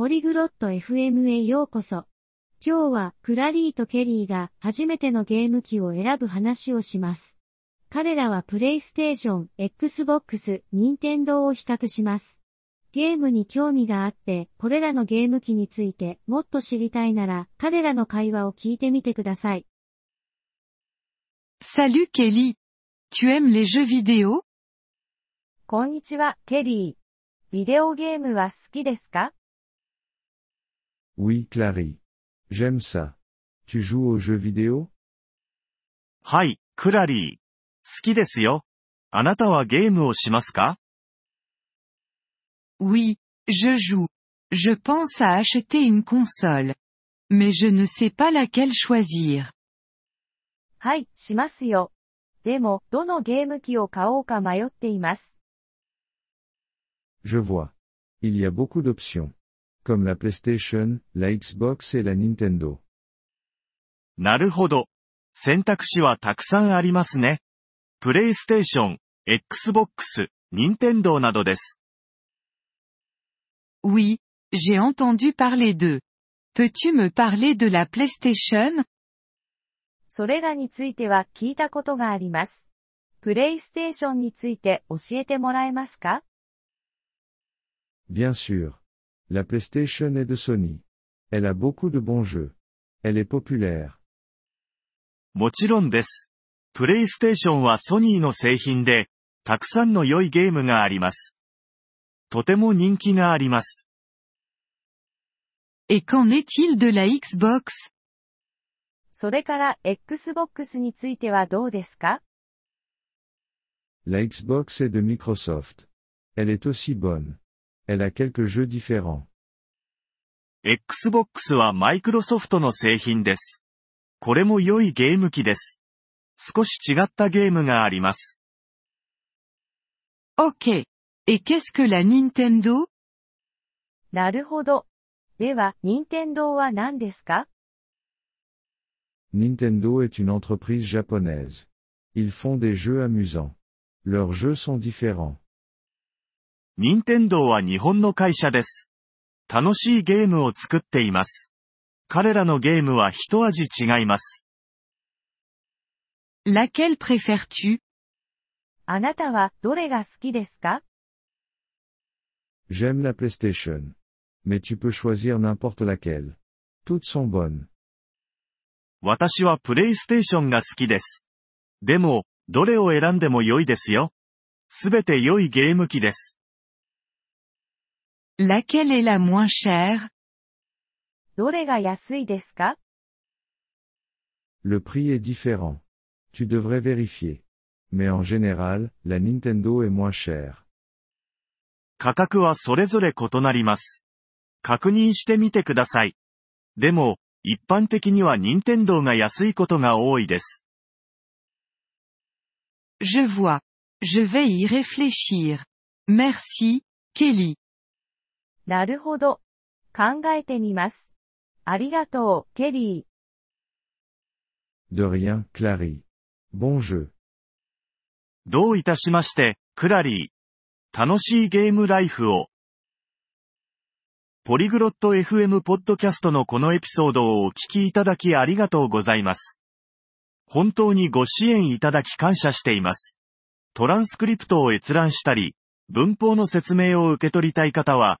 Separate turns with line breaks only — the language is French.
ポリグロット FM へようこそ。今日はクラリーとケリーが初めてのゲーム機を選ぶ話をします。彼らはプレイステーション、Xbox、任天堂を比較します。ゲームに興味があって、これらのゲーム機についてもっと知りたいなら、彼らの会話を聞いてみてください。
Salut Kelly. Tu aimes les jeux vidéo?
こんにちは、ケリー。ビデオゲームは好きですか？
Oui, Clary. J'aime ça. Tu joues aux jeux vidéo
はい、クラリー。好きですよ。あなたはゲームをしますか
Oui, je joue. Je pense à acheter une console. Mais je ne sais pas laquelle choisir.
はい、しますよ。でも、どのゲーム機を買おうか迷っています。
Je vois. Il y a beaucoup d'options. Comme la PlayStation, la Xbox et la Nintendo.
なるほど。選択肢はたくさんありますね。プレイステーション、Xbox、任天堂などです。
Oui, j'ai entendu parler d'eux. Peux-tu me parler de la PlayStation
それらについては聞いたことがあります。プレイステーションについて教えてもらえますか
Bien sûr. La PlayStation est de Sony. Elle a beaucoup de bons jeux. Elle est populaire.
もちろんです。プレイステーションはソニーの製品で、たくさんの良いゲームがあります。とても人気があります。
Et qu'en est-il de la Xbox
それから Xbox についてはどうですか
La Xbox est de Microsoft. Elle est aussi bonne. Elle a quelques jeux différents.
Xbox はマイクロソフトの製品です。これも良いゲーム機です。少し違ったゲームがあります。
Ok. Et qu'est-ce que la Nintendo
なるほど。では、任天堂は何ですか
Nintendo est une entreprise japonaise. Ils font des jeux amusants. Leurs jeux sont différents.
任天堂は日本の会社です。楽しいゲームを作っています。彼らのゲームは一味違います。
Laquelle préfères-tu？
あなたはどれが好きですか
？J'aime la PlayStation. Mais tu peux choisir n'importe laquelle. Toutes sont bonnes.
私はプレイステーションが好きです。でも、どれを選んでも良いですよ。すべて良いゲーム機です。
Laquelle est la moins chère
どれが安いですか
Le prix est différent. Tu devrais vérifier. Mais en général, la Nintendo est moins chère.
価格はそれぞれ異なります。確認してみてください。でも、一般的には任天堂が安いことが多いです。
Je vois. Je vais y réfléchir. Merci, Kelly.
なるほど。考えてみます。ありがとう、ケリー。
De rien, Clary. Bon jeu.
どういたしまして、クラリー。楽しいゲームライフを。ポリグロット FM ポッドキャストのこのエピソードをお聞きいただきありがとうございます。本当にご支援いただき感謝しています。トランスクリプトを閲覧したり、文法の説明を受け取りたい方は、